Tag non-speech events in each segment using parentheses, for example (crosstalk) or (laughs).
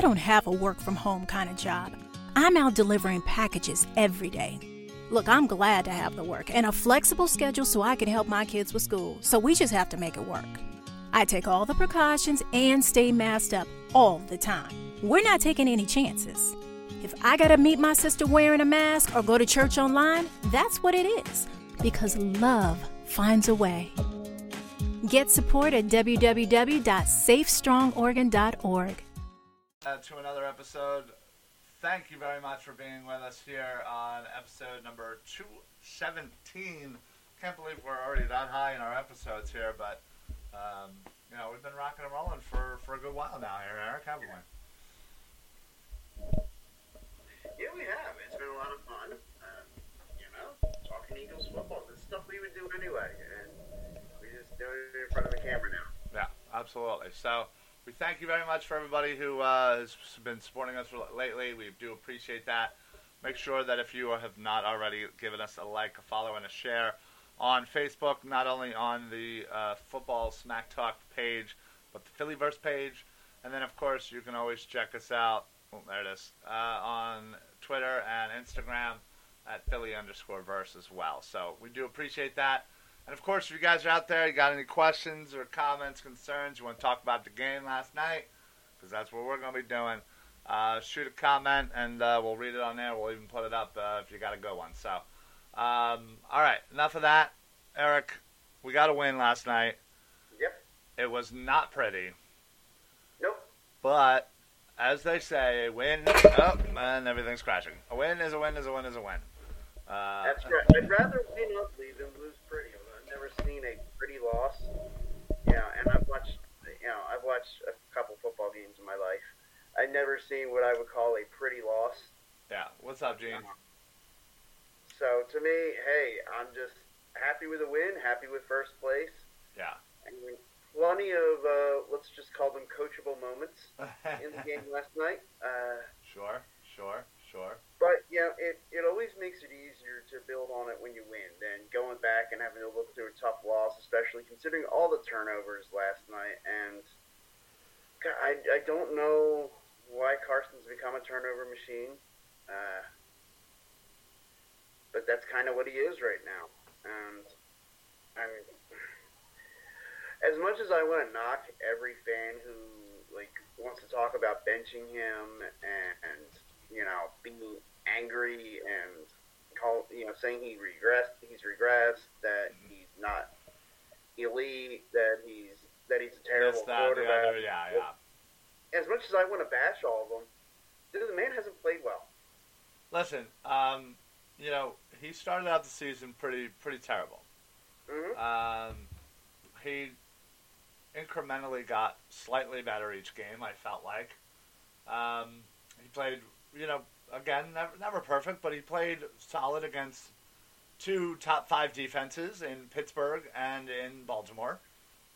I don't have a work from home kind of job. I'm out delivering packages every day. Look, I'm glad to have the work and a flexible schedule so I can help my kids with school, so we just have to make it work. I take all the precautions and stay masked up all the time. We're not taking any chances. If I gotta meet my sister wearing a mask or go to church online, that's what it is. Because love finds a way. Get support at www.safestrongorgan.org. Uh, to another episode. Thank you very much for being with us here on episode number 217. Can't believe we're already that high in our episodes here, but um, you know we've been rocking and rolling for, for a good while now here, Eric, haven't we? Yeah, we have. It's been a lot of fun. Um, you know, talking Eagles football. This stuff we would do anyway, and we just do it in front of the camera now. Yeah, absolutely. So we thank you very much for everybody who uh, has been supporting us lately. We do appreciate that. Make sure that if you have not already given us a like, a follow, and a share on Facebook, not only on the uh, Football Smack Talk page, but the Phillyverse page. And then, of course, you can always check us out. Oh, there it is. Uh, on Twitter and Instagram at Philly underscore verse as well. So we do appreciate that. And of course, if you guys are out there, you got any questions or comments, concerns, you want to talk about the game last night, because that's what we're going to be doing, uh, shoot a comment and uh, we'll read it on there. We'll even put it up uh, if you got a good one. So, um, all right, enough of that. Eric, we got a win last night. Yep. It was not pretty. Nope. But as they say, a win. Oh, man, everything's crashing. A win is a win is a win is a win. Uh, That's right. I'd rather win ugly than lose pretty. I've never seen a pretty loss. Yeah, and I've watched. You know, I've watched a couple football games in my life. I've never seen what I would call a pretty loss. Yeah. What's up, Gene? So to me, hey, I'm just happy with the win, happy with first place. Yeah. Mean, plenty of uh, let's just call them coachable moments (laughs) in the game last night. Uh, sure, sure, sure. But you know, it it always makes it easier to build on it when you win back and having to look through a tough loss, especially considering all the turnovers last night. And I I don't know why Carson's become a turnover machine. Uh, but that's kind of what he is right now. And I mean, as much as I want to knock every fan who like wants to talk about benching him and, and you know being angry and call you know saying he regressed, he's regressed, that he's not elite, that he's that he's a terrible that, quarterback. Other, yeah, yeah. As much as I want to bash all of them, the man hasn't played well. Listen, um, you know, he started out the season pretty pretty terrible. Mm-hmm. Um, he incrementally got slightly better each game. I felt like um, he played, you know, again never, never perfect, but he played solid against two top five defenses in Pittsburgh and in Baltimore.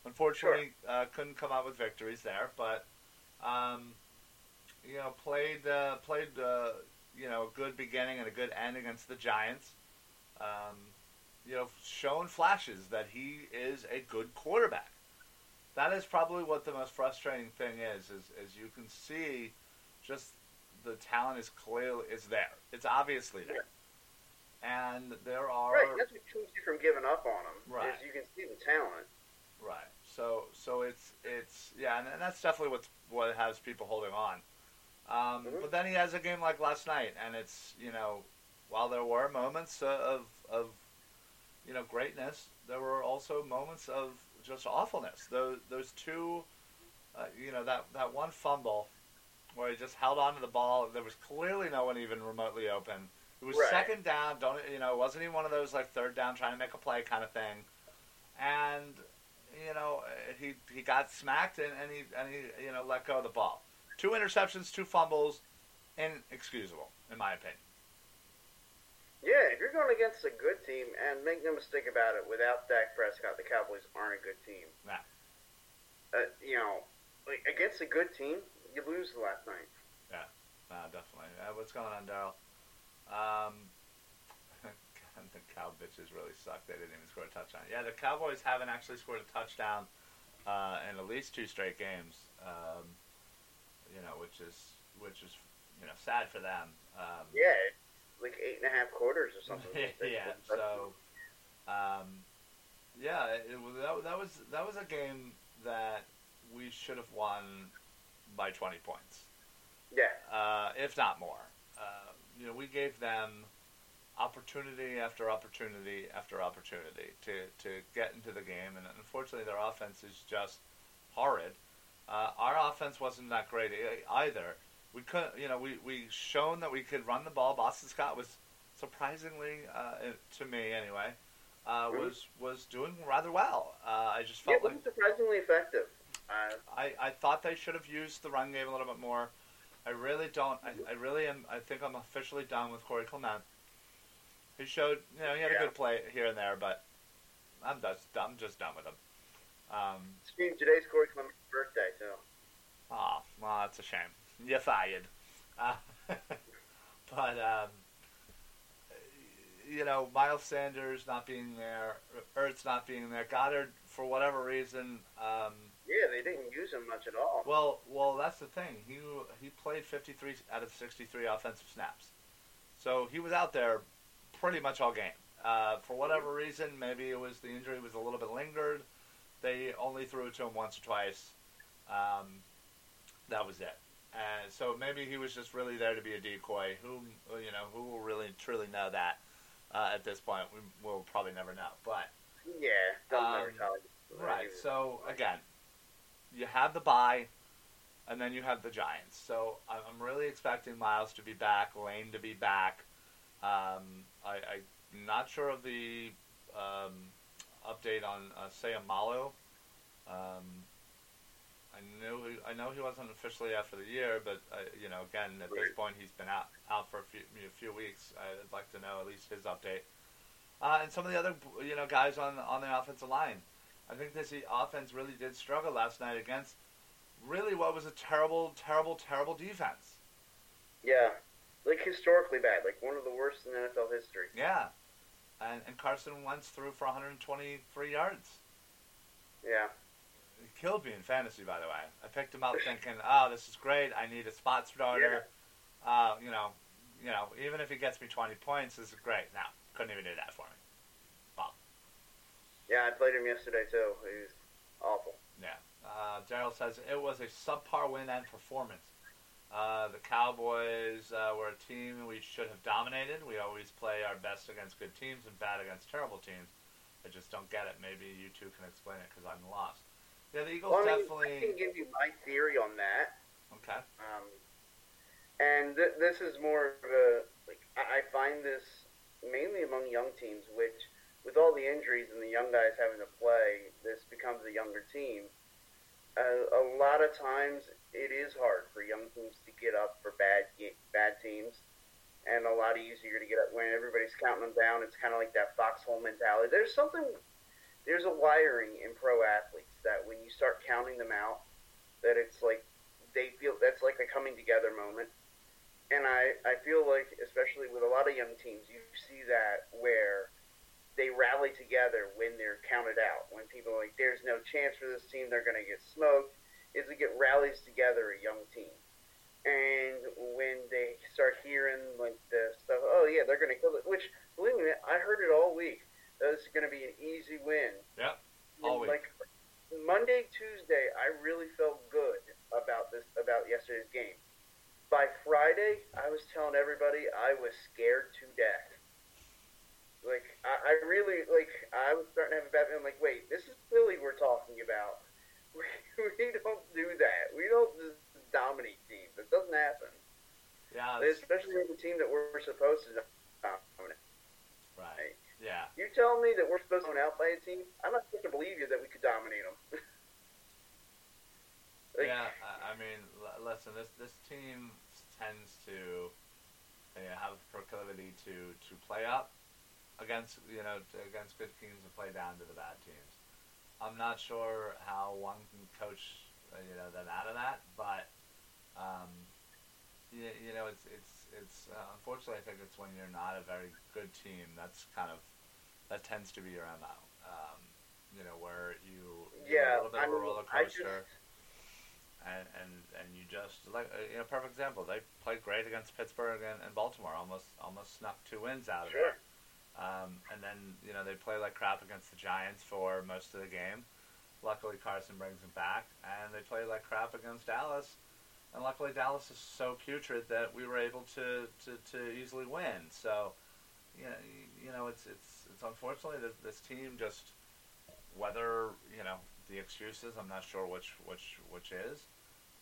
Unfortunately, sure. uh, couldn't come out with victories there, but um, you know, played uh, played uh, you know a good beginning and a good end against the Giants. Um, you know, shown flashes that he is a good quarterback that is probably what the most frustrating thing is, is, is you can see just the talent is clearly is there. It's obviously there. And there are Right, that's what keeps you from giving up on him. Right. Is you can see the talent. Right. So so it's it's yeah, and, and that's definitely what's what has people holding on. Um, Mhm. But then he has a game like last night, and it's you know, while there were moments of of you know greatness, there were also moments of just awfulness. Those those two, uh, you know, that that one fumble where he just held on to the ball. There was clearly no one even remotely open. It was Right. second down. Don't you know? It wasn't even one of those like third down trying to make a play kind of thing. And you know, he he got smacked and, and he and he you know let go of the ball. Two interceptions, two fumbles, inexcusable in my opinion. Yeah, if you're going against a good team, and make no mistake about it, without Dak Prescott, the Cowboys aren't a good team. Nah. Uh, you know, like against a good team, you lose last night. Yeah, uh, definitely. Uh, what's going on, Daryl? Um, (laughs) the Cow bitches really suck. They didn't even score a touchdown. Yeah, the Cowboys haven't actually scored a touchdown uh, in at least two straight games. Um, you know, which is which is you know sad for them. Um, Yeah, like eight and a half quarters or something. (laughs) yeah. So, um, yeah, it, was that, that was that was a game that we should have won by 20 points, yeah, uh, if not more. Uh, you know, we gave them opportunity after opportunity after opportunity to, to get into the game, and unfortunately, their offense is just horrid. Uh, our offense wasn't that great either. We could, you know, we we shown that we could run the ball. Boston Scott was surprisingly, uh, to me anyway, uh, Mhm. was was doing rather well. Uh, I just yeah, felt it like was surprisingly effective. Uh, I, I thought they should have used the run game a little bit more. I really don't. I, I really am. I think I'm officially done with Corey Clement. He showed, you know, he had a good play here and there, but I'm just, I'm just done with him. Um, Steve, today's Corey Clement's birthday, so oh, well, that's a shame. You're fired. Uh, (laughs) but um, you know, Miles Sanders not being there, Ertz not being there, Goedert for whatever reason. Um, yeah, they didn't use him much at all. Well, well, that's the thing. He he played 53 out of 63 offensive snaps, so he was out there pretty much all game. Uh, for whatever reason, maybe it was the injury was a little bit lingered. They only threw it to him once or twice. Um, that was it. And so maybe he was just really there to be a decoy. Who you know who will really truly know that uh, at this point? We will probably never know. But yeah, Um. Right. So again, you have the bye, and then you have the Giants. So I'm really expecting Miles to be back, Lane to be back. Um, I, I'm not sure of the um, update on uh, Seumalo. Um, I knew he, I know he wasn't officially out for the year, but uh, you know, again, at this point, he's been out out for a few a few weeks. I'd like to know at least his update. Uh, and some of the other you know guys on on the offensive line. I think this offense really did struggle last night against really what was a terrible, terrible, terrible defense. Yeah, like historically bad, like one of the worst in NFL history. Yeah. And, and Carson Wentz threw for 123 yards. Yeah, He killed me in fantasy, by the way. I picked him up thinking, (laughs) oh, this is great. I need a spot starter. Uh, you know, you know, even if he gets me 20 points, this is great. Now, couldn't even do that for me. Yeah, I played him yesterday too. He was awful. Yeah. Uh, Daryl says it was a subpar win and performance. Uh, the Cowboys uh, were a team we should have dominated. We always play our best against good teams and bad against terrible teams. I just don't get it. Maybe you two can explain it because I'm lost. Yeah, the Eagles Well, I mean, I can give you my theory on that. Okay. Um, and th- this is more of a like I find this mainly among young teams, which with all the injuries and the young guys having to play, this becomes a younger team. Uh, a lot of times, it is hard for young teams to get up for bad bad teams, and a lot easier to get up when everybody's counting them down. It's kind of like that foxhole mentality. There's something, there's a wiring in pro athletes that when you start counting them out, that it's like they feel that's like a coming together moment. And I, I feel like, especially with a lot of young teams, you see that where they rally together when they're counted out. When people are like, there's no chance for this team, they're going to get smoked, is it get rallies together a young team. And when they start hearing like the stuff, oh yeah, they're going to kill it. Which believe me, I heard it all week. That this is going to be an easy win. All week. Like Monday, Tuesday, I really felt good about this about yesterday's game. By Friday, I was telling everybody I was scared to death. Like I, I really like I was starting to have a bad feeling. Like, wait, this is Philly we're talking about. (laughs) We, we don't do that. We don't just dominate teams. It doesn't happen. Yeah. Especially with the team that we're supposed to dominate. Right. Yeah. You tell me that we're supposed to out by a team, I'm not supposed to believe you that we could dominate them. (laughs) Like, yeah, I, I mean, l- listen, this this team tends to know, have a proclivity to, to play up against you know against good teams and play down to the bad teams. I'm not sure how one can coach uh, you know them out of that, but um, you, you know it's it's it's uh, unfortunately I think it's when you're not a very good team that's kind of that tends to be your mo. Um, you know where you yeah, a little bit I of a roller coaster and and and you just like uh, you know perfect example. They played great against Pittsburgh and, and Baltimore. Almost almost snuck two wins out of Sure. there. Um, and then you know they play like crap against the Giants for most of the game. Luckily Carson brings them back, and they play like crap against Dallas. And luckily Dallas is so putrid that we were able to, to, to easily win. So, you know, you know it's it's it's unfortunately that this team just whether you know the excuses I'm not sure which which which is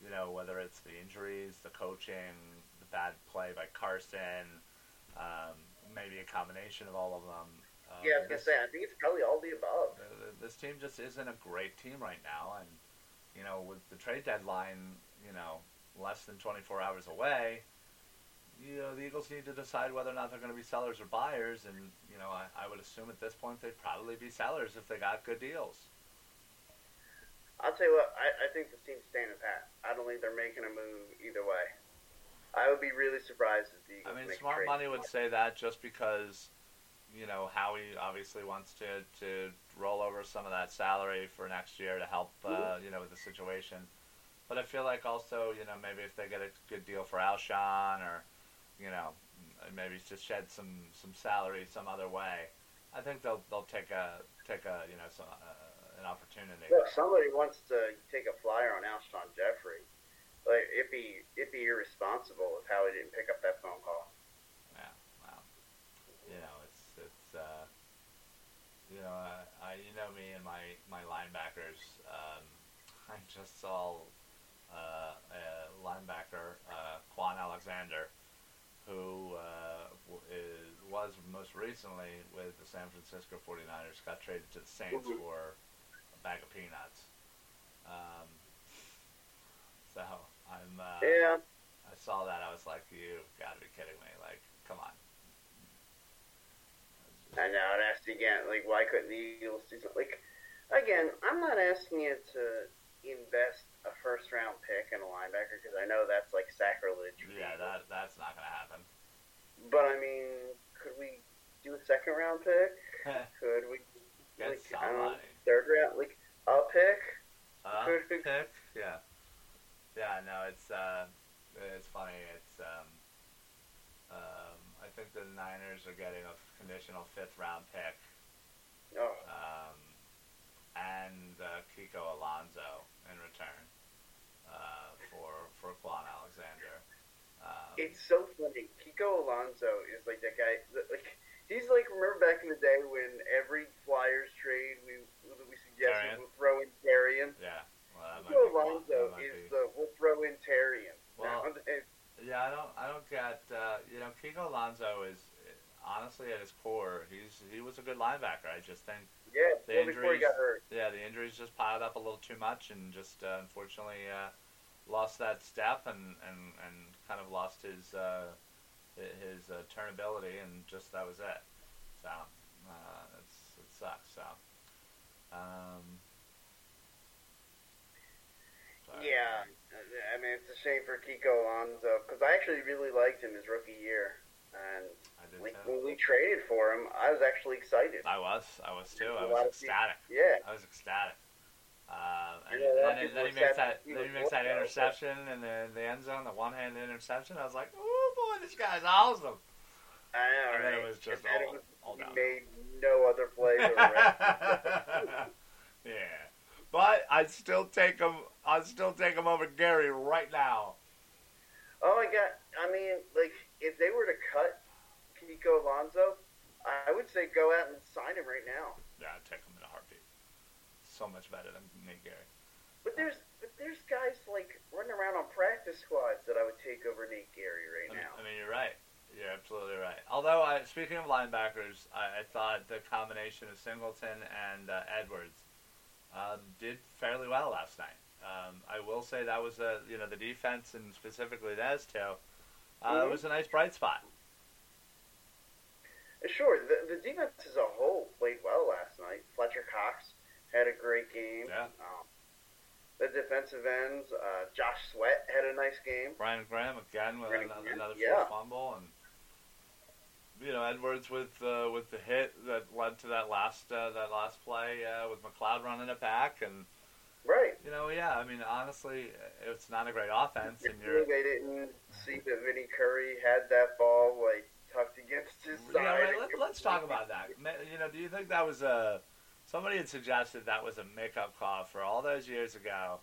you know whether it's the injuries the coaching the bad play by Carson um, maybe a combination of all of them um, yeah, I was gonna say. I think it's probably all the above. this team just isn't a great team right now, and you know, with the trade deadline, you know, less than 24 hours away, you know, the Eagles need to decide whether or not they're going to be sellers or buyers, and you know, I, I would assume at this point they'd probably be sellers if they got good deals. I'll tell you what. I, I think the team's standing pat. I don't think they're making a move either way. I would be really surprised if the Eagles I mean, smart money would say that just because, you know, Howie obviously wants to, to roll over some of that salary for next year to help, uh, you know, with the situation. But I feel like also, you know, maybe if they get a good deal for Alshon or, you know, maybe just shed some, some salary some other way, I think they'll they'll take a take a you know some, uh, an opportunity. Look, somebody wants to take a flyer on Alshon Jeffery. Like it'd be it'd be irresponsible if Howie didn't pick up that phone call. Yeah, wow. You know, it's it's uh, you know, I, I you know me and my my linebackers. Um, (laughs) I just saw uh, a linebacker, uh, Kwon Alexander, who uh, is, was most recently with the San Francisco 49ers, got traded to the Saints Mhm. for a bag of peanuts. Um, (laughs) so I'm. Uh, Yeah, I saw that. I was like, "You've got to be kidding me! Like, come on." I know. And asked again, like, why couldn't the Eagles do something? Like, again, I'm not asking you to invest a first round pick in a linebacker because I know that's like sacrilege. Yeah, that that's not gonna happen. But I mean, could we do a second round pick? (laughs) Could we? Get like, I don't know, third round, like a pick. Uh, pick? Yeah. Yeah. No, it's uh, it's funny. It's um, um, I think the Niners are getting a conditional fifth round pick, Oh, um, and uh, Kiko Alonso in return, uh, for for Kwon Alexander. Um, it's so funny. Kiko Alonso is like that guy. Like he's like remember back in the day when every Flyers trade we we suggested Tarian. we'll throw in Tarian. yeah. Well, that might Kiko be Kwon- Alonso is the we'll throw in Tarian. Well. Yeah, I don't, I don't get, uh, you know, Kiko Alonso is honestly at his core, he's he was a good linebacker. I just think, yeah, the well, before he injuries- got hurt. yeah, the injuries just piled up a little too much, and just uh, unfortunately uh, lost that step, and, and, and kind of lost his uh, his uh, turnability, and just that was it. So uh, it's it sucks. So. Um. Yeah, I mean it's a shame for Kiko Alonso because I actually really liked him his rookie year, and I did like, too. when we traded for him, I was actually excited. I was, I was too. I was of people- ecstatic. Yeah, I was ecstatic. Um, and, Yeah, a lot of and then, then he makes that he then he makes that interception in the the end zone, the one hand interception. I was like, oh boy, this guy's awesome. I know. And then it was just And all- it was, all he down. made no other plays. (laughs) Yeah, but I'd still take him. I'd still take him over Gerry right now. oh my god! I mean, like if they were to cut Kiko Alonso, I would say go out and sign him right now. Yeah, I'd take him in a heartbeat. So much better than Nate Gerry. But there's but there's guys like running around on practice squads that I would take over Nate Gerry right I mean, now. I mean, you're right. You're absolutely right. Although, I, speaking of linebackers, I, I thought the combination of Singleton and uh, Edwards um, did fairly well last night. Um, I will say that was a you know the defense and specifically those two. Uh, Mhm. was a nice bright spot. Uh, Sure, the, the defense as a whole played well last night. Fletcher Cox had a great game. Yeah. Um, the defensive ends, uh, Josh Sweat had a nice game. Brian Graham again with another, another yeah. fumble and. You know Edwards with uh, with the hit that led to that last uh, that last play uh, with McLeod running it back and Right. You know, yeah. I mean, honestly, it's not a great offense, and you're. they didn't see that Vinny Curry had that ball like tucked against his side. Yeah, right, let, let's talk about that. You know, do you think that was a? Somebody had suggested that was a makeup call for all those years ago,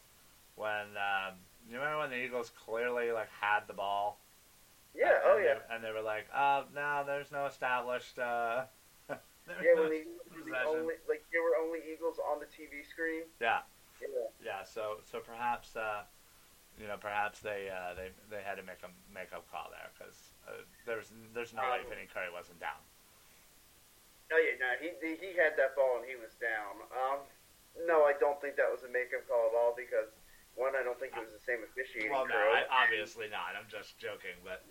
when um, you remember when the Eagles clearly like had the ball. Yeah. and, Oh and yeah. They, and they were like, "Uh, no, there's no established." Uh, there's Yeah. no- When the, the possession. only like there were only Eagles on the TV screen. yeah. Yeah. Yeah, so perhaps uh, you know perhaps they uh, they they had to make a makeup call there because uh, there's there's no way Um, Vinny Curry wasn't down. Oh yeah. No, he he he had that ball and he was down. Um, no, I don't think that was a makeup call at all because one, I don't think it was the same officiating Well, no. I, obviously not. I'm just joking, but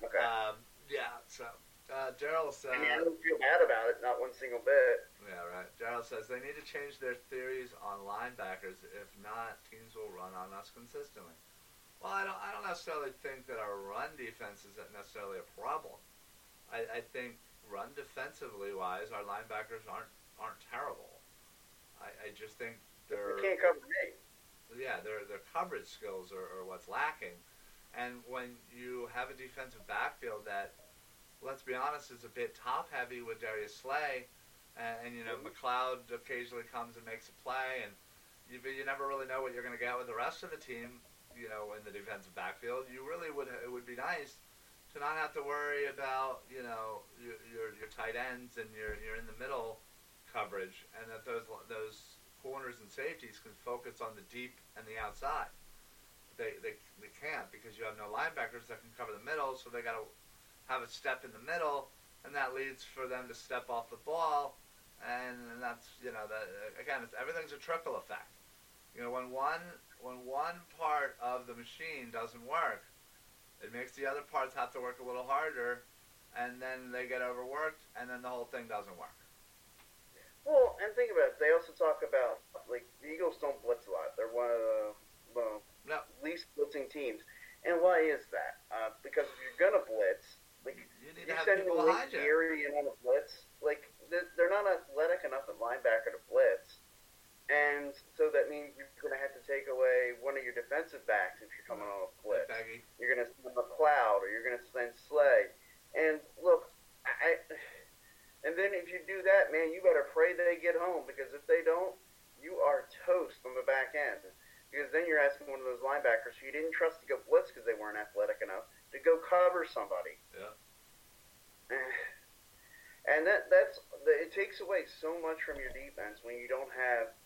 Okay. um, yeah. So uh, Daryl says, I mean, I don't feel bad about it, not one single bit. yeah, right. Daryl says they need to change their theories on linebackers. If not, teams will run on us consistently. Well, I don't. I don't necessarily think that our run defense is necessarily a problem. I, I think run defensively wise, our linebackers aren't aren't terrible. I, I just think they're You can't cover me. yeah, their their coverage skills are, are what's lacking. And when you have a defensive backfield that, let's be honest, is a bit top heavy with Darius Slay, and, and you know McLeod occasionally comes and makes a play, and you you never really know what you're going to get with the rest of the team. You know, in the defensive backfield, you really would it would be nice to not have to worry about you know your your, your tight ends and your your in the middle coverage, and that those those corners and safeties can focus on the deep and the outside. They, they, they can't because you have no linebackers that can cover the middle, so they got to have a step in the middle, and that leads for them to step off the ball, and, and that's you know that again it's, everything's a trickle effect. You know when one when one part of the machine doesn't work, it makes the other parts have to work a little harder, and then they get overworked, and then the whole thing doesn't work. Well, and think about it. They also talk about like the Eagles don't blitz a lot. They're one of the well, No. least blitzing teams. And why is that? Uh, because if you're gonna blitz, like You need to have people you. Gerry in on a blitz, like they're, they're not athletic enough at linebacker to blitz, and so that means you're gonna have to take away one of your defensive backs if you're coming on a blitz. You're gonna send McLeod or you're gonna send Slay. And look, I and then if you do that, man, you better pray they get home because if they don't, you are toast on the back end. Because then you're asking one of those linebackers who you didn't trust to go blitz because they weren't athletic enough to go cover somebody. Yeah. (sighs) And that that's it takes away so much from your defense when you don't have.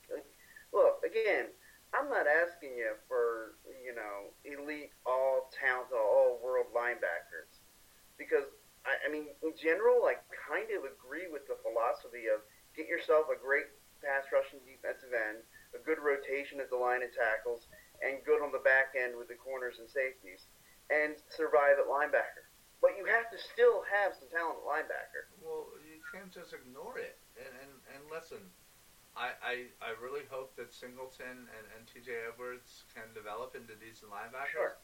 Look again, I'm not asking you for you know elite, all talent, all world linebackers, because I, I mean in general, I kind of agree with the philosophy of get yourself a great pass rushing defensive end, a good rotation at the line of tackles, and good on the back end with the corners and safeties, and survive at linebacker. But you have to still have some talent linebacker. Well, you can't just ignore it. And and, and listen, I, I I really hope that Singleton and, and T.J. Edwards can develop into decent linebackers. Sure.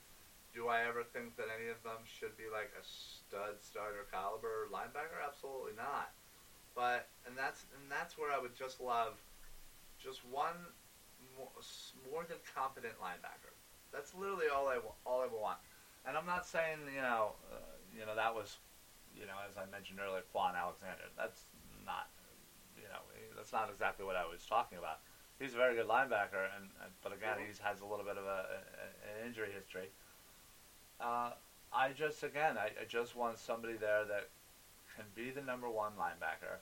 Do I ever think that any of them should be like a stud starter caliber linebacker? Absolutely not. But and that's and that's where I would just love just one more, more than competent linebacker. That's literally all I all I want. And I'm not saying you know uh, you know that was you know as I mentioned earlier Kwon Alexander. That's not you know that's not exactly what I was talking about. He's a very good linebacker, and, and but again he has a little bit of a, a, an injury history. Uh, I just again I, I just want somebody there that can be the number one linebacker.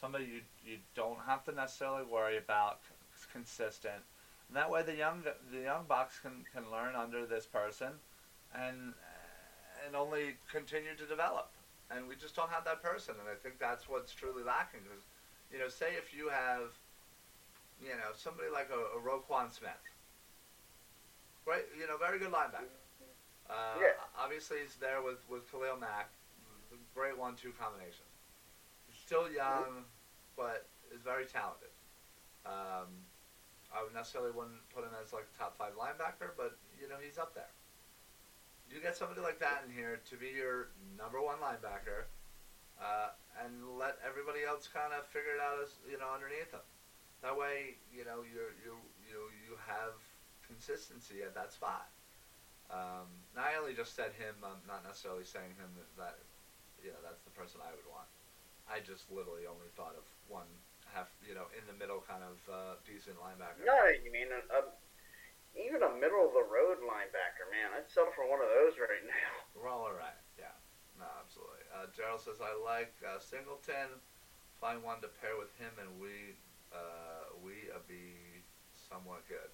Somebody you you don't have to necessarily worry about c- consistent. And that way the young the young bucks can, can learn under this person, and and only continue to develop. And we just don't have that person, and I think that's what's truly lacking. Because you know, say if you have you know somebody like a, a Roquan Smith, right? You know, very good linebacker. Uh, Yeah. Obviously, he's there with, with Khalil Mack. Great one-two combination. He's still young, but is very talented. Um, I would necessarily wouldn't put him as like a top five linebacker, but you know he's up there. You get somebody like that in here to be your number one linebacker, uh, and let everybody else kind of figure it out as you know underneath them. That way, you know you you you you have consistency at that spot. Um, I only just said him. I'm not necessarily saying him that, that you know that's the person I would want. I just literally only thought of one half, you know, in the middle kind of uh, decent linebacker. No, you mean a, a, even a middle of the road linebacker, man. I'd settle for one of those right now. (laughs) We're alright. Yeah. No, absolutely. Uh, Gerald says I like uh, Singleton. Find one to pair with him, and we uh, we uh, be somewhat good.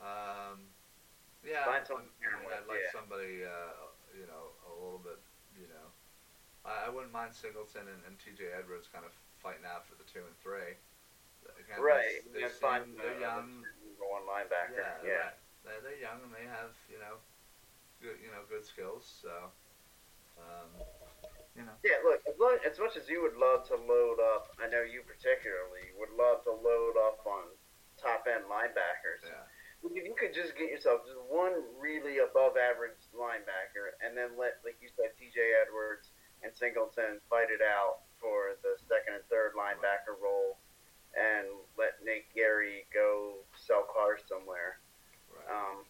Um, yeah, Find someone I, mean, I'd like yeah. somebody, uh, you know, a little bit, you know. I, I wouldn't mind Singleton and, and T.J. Edwards kind of fighting out for the two and three. Again, right. They, they seem, they're young. Number one linebacker. Yeah, Yeah. right. They're, they're young and they have, you know, good, you know, good skills. So, um, you know, Yeah, look, as, lo- as much as you would love to load up, I know you particularly would love to load up on top end linebackers. yeah, If you could just get yourself just one really above average linebacker and then let, like you said, TJ Edwards and Singleton fight it out for the second and third linebacker role and let Nate Gerry go sell cars somewhere. right. um,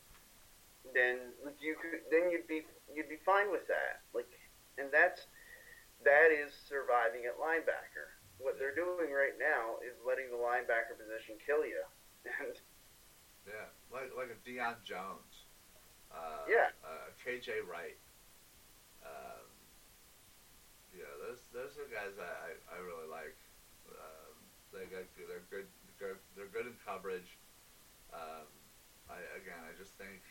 then you could then you'd be you'd be fine with that. Like, and that's that is surviving at linebacker. What they're doing right now is letting the linebacker position kill you. (laughs) And yeah, like like a Deion Jones. Uh, Yeah. Uh, KJ Wright. Um, yeah, those those are guys I, I, I really like. Um, they got they're good they're, they're good in coverage. Um, I again I just think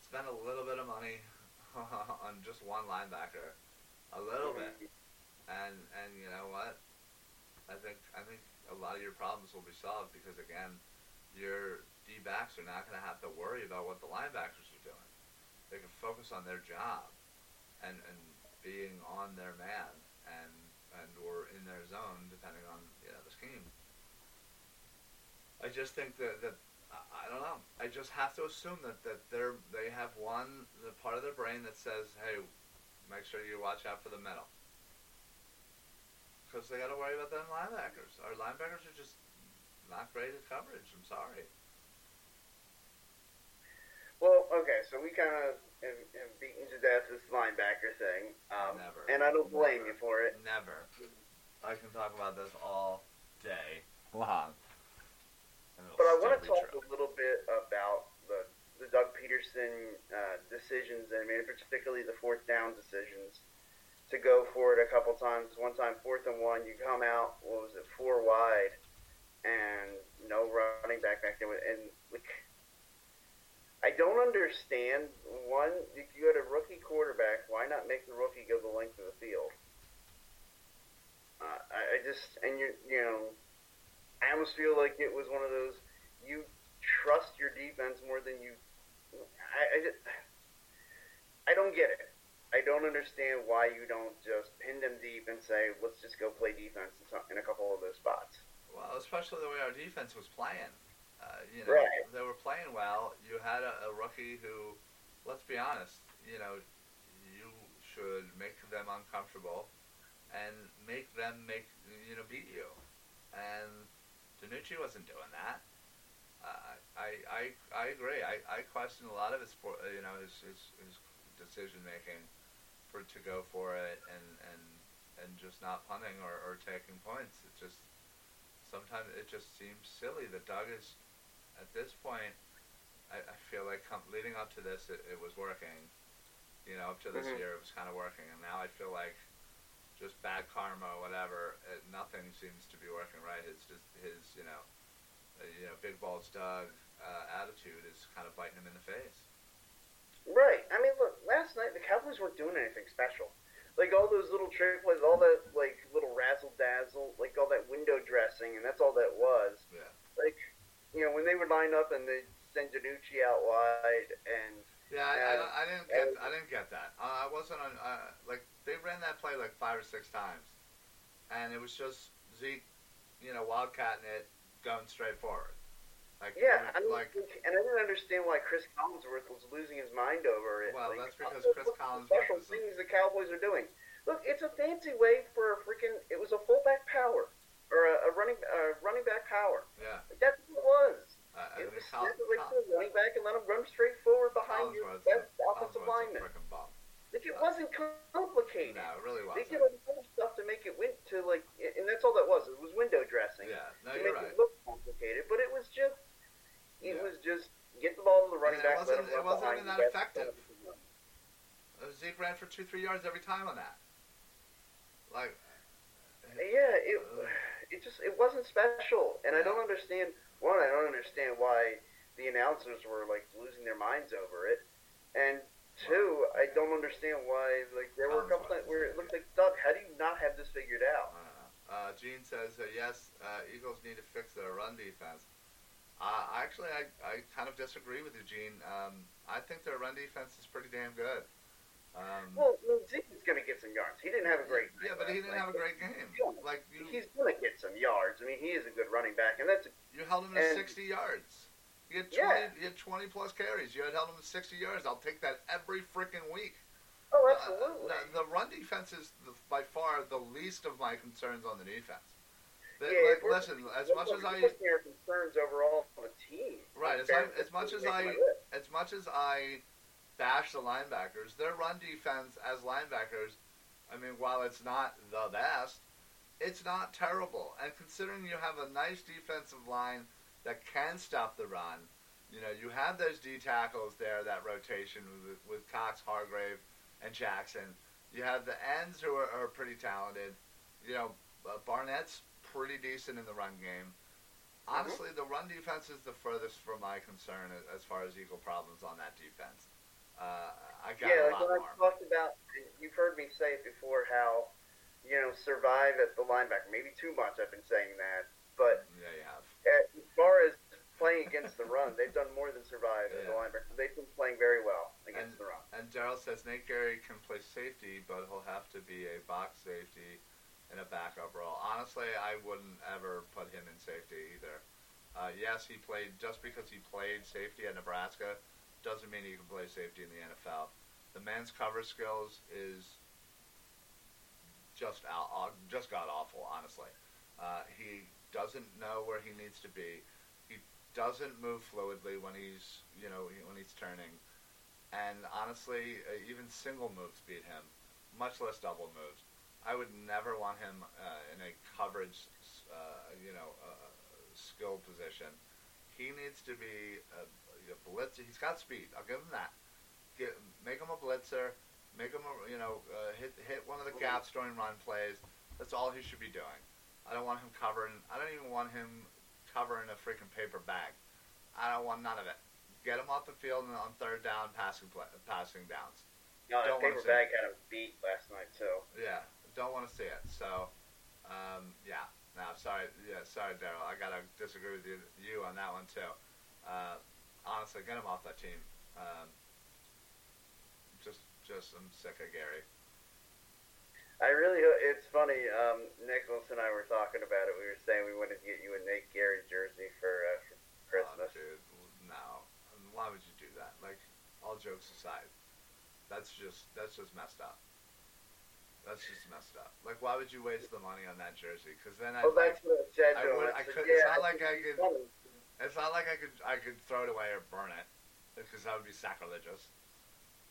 spend a little bit of money (laughs) on just one linebacker, a little bit, and and you know what? I think I think a lot of your problems will be solved because again, your D backs are not going to have to worry about what the linebackers are doing. They can focus on their job, and and being on their man and and or in their zone depending on you know the scheme. I just think that that I- don't know. I just have to assume that that they're they have one the part of their brain that says, hey, make sure you watch out for the middle. Because they got to worry about them linebackers. Our linebackers are just not great at coverage. I'm sorry. well, okay, so we kind of have, have beaten to death this linebacker thing, um, Never. and I don't blame Never. you for it. Never. I can talk about this all day long. But I want to talk little bit about the the Doug Pederson uh, decisions, and I mean particularly the fourth down decisions. To go for it a couple times. One time, fourth and one, you come out. What was it, four wide, and no running back back there. And like, I don't understand. One, if you had a rookie quarterback, why not make the rookie go the length of the field? Uh, I, I just and you you know, I almost feel like it was one of those you trust your defense more than you. I, I, just, I don't get it. I don't understand why you don't just pin them deep and say, let's just go play defense in, some, in a couple of those spots. Well, especially the way our defense was playing. Uh, you know, Right. they were playing well. You had a, a rookie who, let's be honest, you know, you should make them uncomfortable and make them make you know beat you. And DiNucci wasn't doing that. I, I I agree. I, I question a lot of his uh, you know his his, his decision making for to go for it and and and just not punting or, or taking points. It just sometimes it just seems silly that Doug is at this point. I, I feel like com- leading up to this, it, it was working. You know, up to this Mhm. year, it was kind of working, and now I feel like just bad karma or whatever. It, nothing seems to be working right. It's just his, you know, uh, you know, big balls Doug uh, attitude is kind of biting him in the face. Right. I mean, look, last night the Cowboys weren't doing anything special. Like all those little trick plays, all that like little razzle dazzle, like all that window dressing, and that's all that was. Yeah. Like, you know, when they would line up and they send DiNucci out wide, and Yeah, I, I, I didn't get I didn't get that. Uh, I wasn't on uh, like they ran that play like five or six times, and it was just Zeke, you know, wildcatting it, going straight forward. Like yeah, I mean, like and I didn't understand why Chris Collinsworth was losing his mind over it. Well, like, that's because Chris the Collinsworth special is a- things the Cowboys are doing. Look, it's a fancy way for a freaking. It was a fullback power or a, a running uh, running back power. yeah, That's what it was. I, It was Col- Col- to running back and let him run straight forward behind your best a- offensive a lineman. Like it wasn't complicated. No, it really wasn't. They did all other stuff to make it win to like, and that's all that was. It was window dressing Yeah, no, to you're make right. it look complicated, but it was just, it was just get the ball to the running it back, him wasn't- it wasn't even that effective. Uh, Zeke ran for two, three yards every time on that. Like, Yeah, it it just it wasn't special, and I don't understand. One, I don't understand why the announcers were like losing their minds over it, and two, I don't understand why like there were a couple times where it looked like Doug, how do you not have this figured out? don't. Uh, Gene says uh, yes. Uh, Eagles need to fix their run defense. Uh, actually, I, I kind of disagree with you, Gene. Um, I think their run defense is pretty damn good. Um, Well, Zeke is going to get some yards. He didn't have a great. yeah, but he didn't have a great game. Like you, He's going to get some yards. I mean, he is a good running back, and that's you held him to and- 60 yards. You had 20, Yeah. you had 20 plus carries. You had held him to 60 yards. I'll take that every freaking week. oh, Uh, absolutely. the, the run defense is the, by far the least of my concerns on the defense. The- Yeah, like, listen, as much as I your concerns overall on the team. Right, as I- as much as I- making my list. as much as I bash the linebackers, their run defense as linebackers, I mean, while it's not the best, it's not terrible. And considering you have a nice defensive line that can stop the run, you know, you have those D tackles there, that rotation with, with Cox, Hargrave, and Jackson. You have the ends who are, are pretty talented. You know, uh, Barnett's pretty decent in the run game. Honestly, the run defense is the furthest from my concern as, far as Eagle problems on that defense. Uh, I got yeah, a like lot when more. I talked about, you've heard me say it before, how you know survive at the linebacker. Maybe too much. I've been saying that, but yeah, you have. as far as playing against the run, they've done more than survive at the Yeah. linebacker. They've been playing very well against And- the run. And Daryl says Nate Gerry can play safety, but he'll have to be a box safety in a backup role. Honestly, I wouldn't ever put him in safety either. Uh, yes, he played just because he played safety at Nebraska doesn't mean he can play safety in the NFL. The man's cover skills is just out, uh, just god awful. Honestly, uh, he doesn't know where he needs to be. He doesn't move fluidly when he's you know when he's turning. And honestly, uh, even single moves beat him, much less double moves. I would never want him uh, in a coverage, uh, you know, uh, skill position. He needs to be a, a blitzer. He's got speed. I'll give him that. Get, make him a blitzer. Make him, a, you know, uh, hit hit one of the gaps during run plays. That's all he should be doing. I don't want him covering. I don't even want him covering a freaking paper bag. I don't want none of it. Get him off the field and on third down, passing play, passing downs. No, don't that paper bag had him beat last night too. Yeah, don't want to see it. So, um, yeah, no, sorry, yeah, sorry, Daryl. I gotta disagree with you, you on that one too. Uh, honestly, get him off that team. Um, just, just, I'm sick of Gerry. I really, it's funny. Um, Nicholas and I were talking about it. We were saying we wanted to get you a Nate Gerry jersey for, uh, for Christmas. Oh, dude, no. Why would you do that? Like, all jokes aside, that's just that's just messed up. That's just messed up. Like, why would you waste the money on that jersey? Because then I oh, that's what I said I would- I could- it's yeah, not I like I it's could- funny. It's not like I could I could throw it away or burn it because that would be sacrilegious.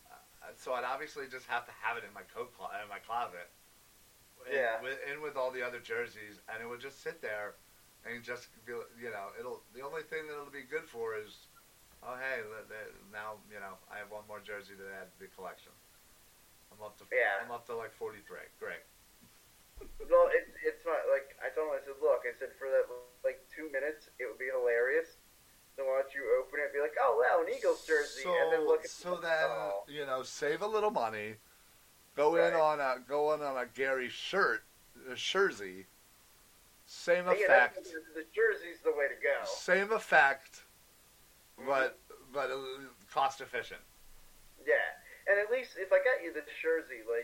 Uh, so I'd obviously just have to have it in my coat clo- in my closet. In, Yeah. With, in with all the other jerseys, and it would just sit there, and just be you know it'll the only thing that it'll be good for is, oh hey now you know I have one more jersey to add to the collection. I'm up to Yeah. I'm up to like 43. Great. Well, it's it's not like I told him. I said, look, I said for that like two minutes, it would be hilarious to watch you open it, and be like, oh wow, an Eagles jersey, and then look at so the, then oh. you know save a little money, go in on a go in on a Gerry shirt, a jersey, same But yeah, effect, the jersey's the way to go. same effect, but but uh, cost efficient. Yeah, and at least if I got you the jersey, like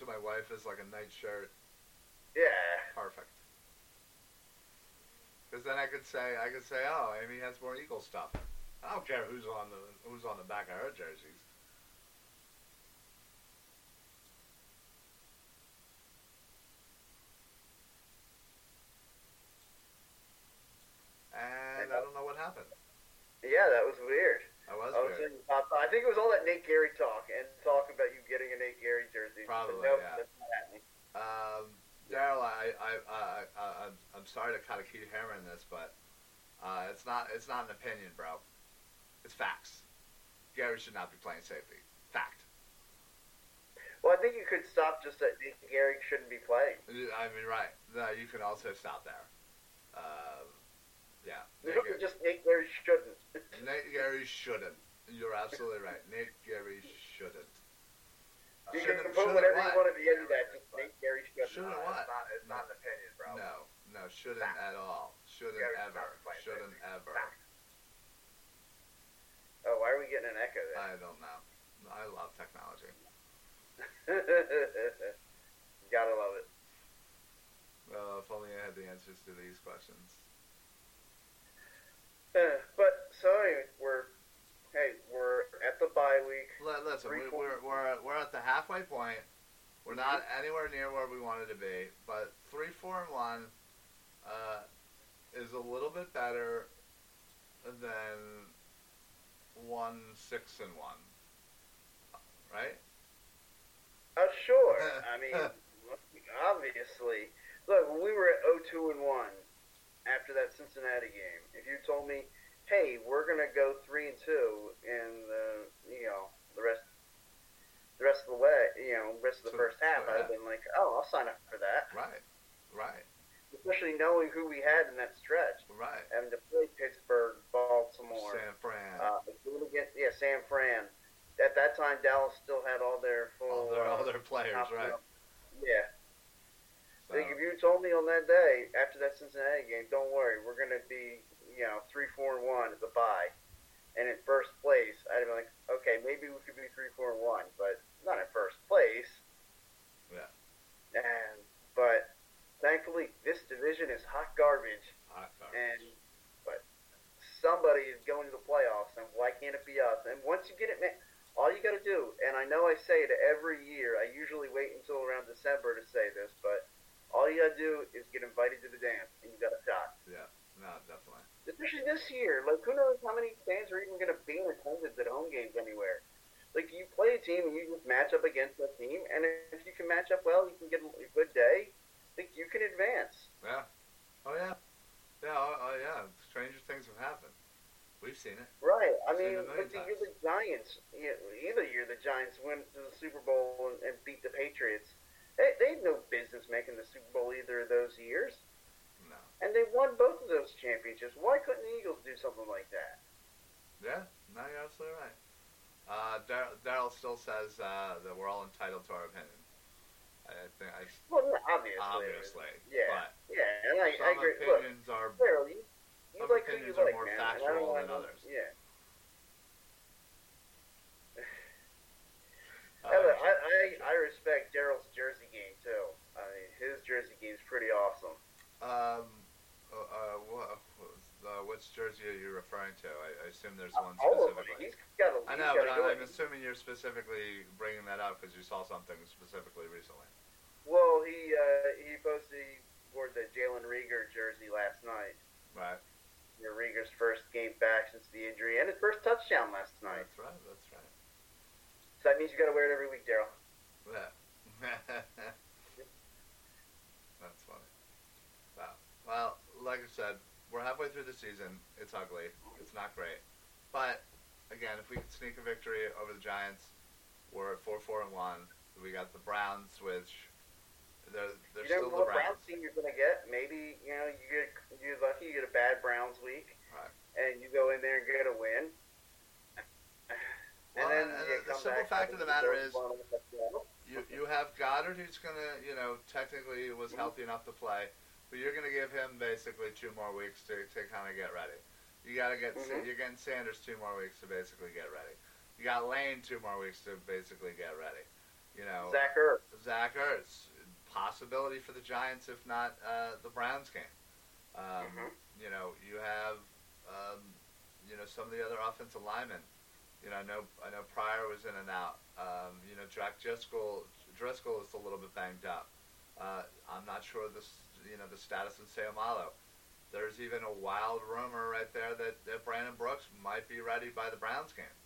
to my wife as like a nightshirt. Yeah. Perfect. Because then I could say I could say, oh, Amy has more Eagle stuff. I don't care who's on the who's on the back of her jerseys. And I don't know what happened. Yeah, that was weird. That was, I was weird. I think it was all that Nate Gerry talk. Probably, nope, yeah. that's not happening. Um, Daryl, I, I, I, I, I'm, I'm sorry to kind of keep hammering this, but uh, it's not, it's not an opinion, bro. It's facts. Gerry should not be playing safety. Fact. Well, I think you could stop just that Gerry shouldn't be playing. I mean, right. No, you can also stop there. Um, yeah. Nate, You Gerry, could just Nate Gerry shouldn't. Nate Gerry shouldn't. You're absolutely right. Nate Gerry (laughs) shouldn't. You Shouldn't- can put whatever what? you want at the end of that. Just Nate Gerry shouldn't. Shouldn't Uh, what? It's not, it's not an opinion, bro. No, no, shouldn't Fact. at all. Shouldn't Gerry's ever. Shouldn't ever. Fact. Oh, why are we getting an echo there? I don't know. I love technology. (laughs) Gotta love it. Well, if only I had the answers to these questions. Uh, (sighs) but so anyway, we're hey, we're at the bye week. Listen, we, we're, we're, we're at the halfway point. We're not anywhere near where we wanted to be, but three, four, and one uh, is a little bit better than one, six, and one. Right? Oh, sure. (laughs) I mean, obviously. Look, when we were at 0-2 and 1 after that Cincinnati game, if you told me, hey, we're going to go 3 and 2 in the, you know, the rest the rest of the way, you know, rest of the So- first half, I'd have been like, oh, I'll sign up for that. Right. Right. Especially knowing who we had in that stretch. Right. Having to play Pittsburgh, Baltimore, San Fran. uh, against, yeah, San Fran. At that time, Dallas still had all their all full. their, uh, all their players, top- right. Yeah. So, Like if you told me on that day after that Cincinnati game, don't worry, we're gonna be you know three, four, and one at the bye, and in first place, I'd be like, okay, maybe we could be three, four, and one, but not in first place. Yeah. And but thankfully, this division is hot garbage, hot garbage. and but somebody is going to the playoffs, and why can't it be us? And once you get it, man. All you got to do, and I know I say it every year. I usually wait until around December to say this, but all you got to do is get invited to the dance, and you got a shot. yeah. No, definitely. Especially this year, like who knows how many fans are even going to be in attendance at home games anywhere. Like you play a team and you just match up against that team, and if you can match up well, you can get a good day. Think you can advance. Yeah. Oh, yeah. Yeah, oh, oh, yeah. Stranger things have happened. We've seen it. Right. I Seen mean, it a million but the year the Giants, yeah, either year the Giants went to the Super Bowl and, and beat the Patriots, they, they had no business making the Super Bowl either of those years. And they won both of those championships. Why couldn't the Eagles do something like that? Yeah, no, you're absolutely right. Uh, Daryl still says uh, that we're all entitled to our opinion. I think I, Well, obviously. obviously, Yeah. but Yeah, and I, some I agree. Look, opinions are Daryl, you, you some like opinions are like, more man. and I don't factual than others. Yeah. (laughs) uh, look, I, I, I respect Daryl's Jersey game too. I mean, his Jersey game's pretty awesome. um, uh, uh, wha- uh, which jersey are you referring to? I, I assume there's one of them. specifically. He's got a. I know, but a I'm, I'm assuming you're specifically bringing that up because you saw something specifically recently. Well, he uh, he posted he wore the Jalen Reagor jersey last night. Right. You know, Reagor's first game back since the injury and his first touchdown last night. That's right. That's right. So that means you got to wear it every week, Daryl. Yeah. (laughs) That's funny. Wow. Well, like I said, we're halfway through the season. It's ugly. It's not great. But again, if we can sneak a victory over the Giants, we're at four, four, and one. We got the Browns, which they're they're you still know the what Browns Browns. team you're gonna get. Maybe you know you get you're lucky you get a bad Browns week, Right. and you go in there and get a win. Well, and- and you the simple fact of the matter is- go one on the touchdown. You you have Goedert, who's gonna you know technically was mm-hmm. healthy enough to play, but you're gonna give him basically two more weeks to, to kind of get ready. You gotta get Mhm. you're getting Sanders two more weeks to basically get ready. You got Lane two more weeks to basically get ready. You know Zach Ertz. Zach Ertz possibility for the Giants if not uh, the Browns game. Um, Mhm. You know you have um, you know some of the other offensive linemen. You know, I know I know Pryor was in and out. Um, you know, Jack Driscoll Driscoll is a little bit banged up. Uh, I'm not sure this you know the status in Seumalo. There's even a wild rumor right there that, that Brandon Brooks might be ready by the Browns game.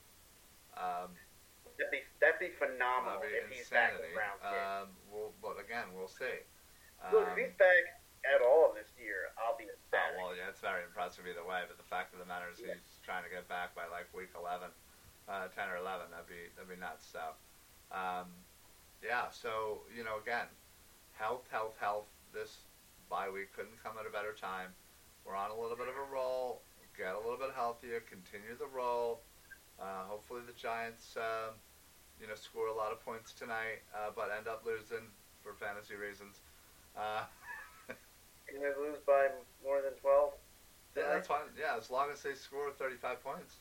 Um, That'd be that'd be phenomenal that'd be if he's back in the Browns game. Um, we'll, but again, we'll see. Look, if Um, he's back at all this year, I'll be Oh, ecstatic. well, yeah, it's very impressive either way. But the fact of the matter is, Yeah. he's trying to get back by like week 11, uh, 10 or 11. That'd be that'd be nuts. So, um, yeah. So you know, again, health, health, health. This bye week couldn't come at a better time. We're on a little bit of a roll. Get a little bit healthier. Continue the roll. Uh, hopefully, the Giants, um, you know, score a lot of points tonight, uh, but end up losing for fantasy reasons. Uh, (laughs) Can they lose by more than twelve? Yeah, that's fine. Yeah, as long as they score 35 points.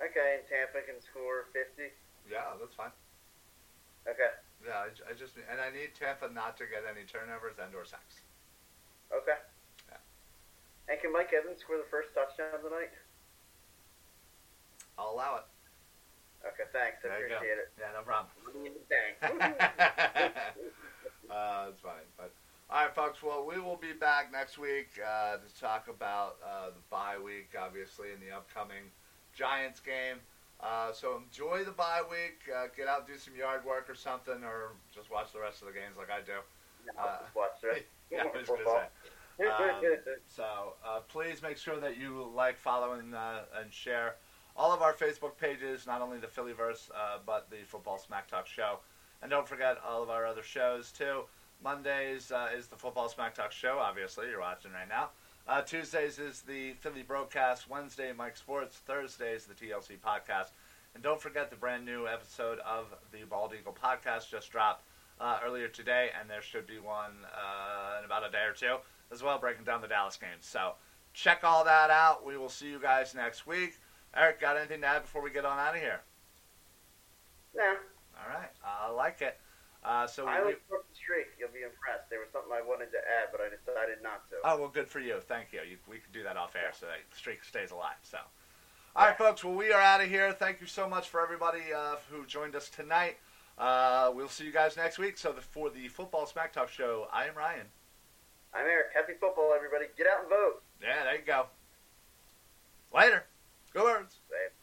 Okay, and Tampa can score fifty. Yeah, that's fine. Okay, Yeah, I, I just and I need Tampa not to get any turnovers and or sacks. okay. Yeah. And can Mike Evans score the first touchdown tonight? I'll allow it. Okay, thanks. I There appreciate it. Yeah, no problem. (laughs) Thanks. (laughs) (laughs) uh, that's fine. But all right, folks. Well, we will be back next week uh, to talk about uh, the bye week, obviously, in the upcoming Giants game. Uh, so enjoy the bye week. Uh, get out, do some yard work or something, or just watch the rest of the games like I do. I'll watch the rest. (laughs) Yeah, I was gonna Football. say. Um, so uh, please make sure that you like, follow, and, uh, and share all of our Facebook pages, not only the Phillyverse, uh, but the Football Smack Talk show. And don't forget all of our other shows, too. Mondays uh, is the Football Smack Talk show, obviously, you're watching right now. Uh, Tuesdays is the Philly broadcast. Wednesday, Mike Sports. Thursdays, the TLC podcast. And don't forget the brand new episode of the Bald Eagle podcast just dropped uh, earlier today, and there should be one uh, in about a day or two as well, breaking down the Dallas games. So check all that out. We will see you guys next week. Eric, got anything to add before we get on out of here? no, All right, I like it. Uh, so I we, was broke the streak. You'll be impressed. There was something I wanted to add, but I decided not to. oh well, good for you. Thank you. you we can do that off air so that the streak stays alive. So, all right, folks. Well, we are out of here. Thank you so much for everybody uh, who joined us tonight. Uh, we'll see you guys next week. So the, for the Football Smack Talk show, I am Ryan. I'm Eric. Happy football, everybody. Get out and vote. Yeah, there you go. Later. Go Birds. It.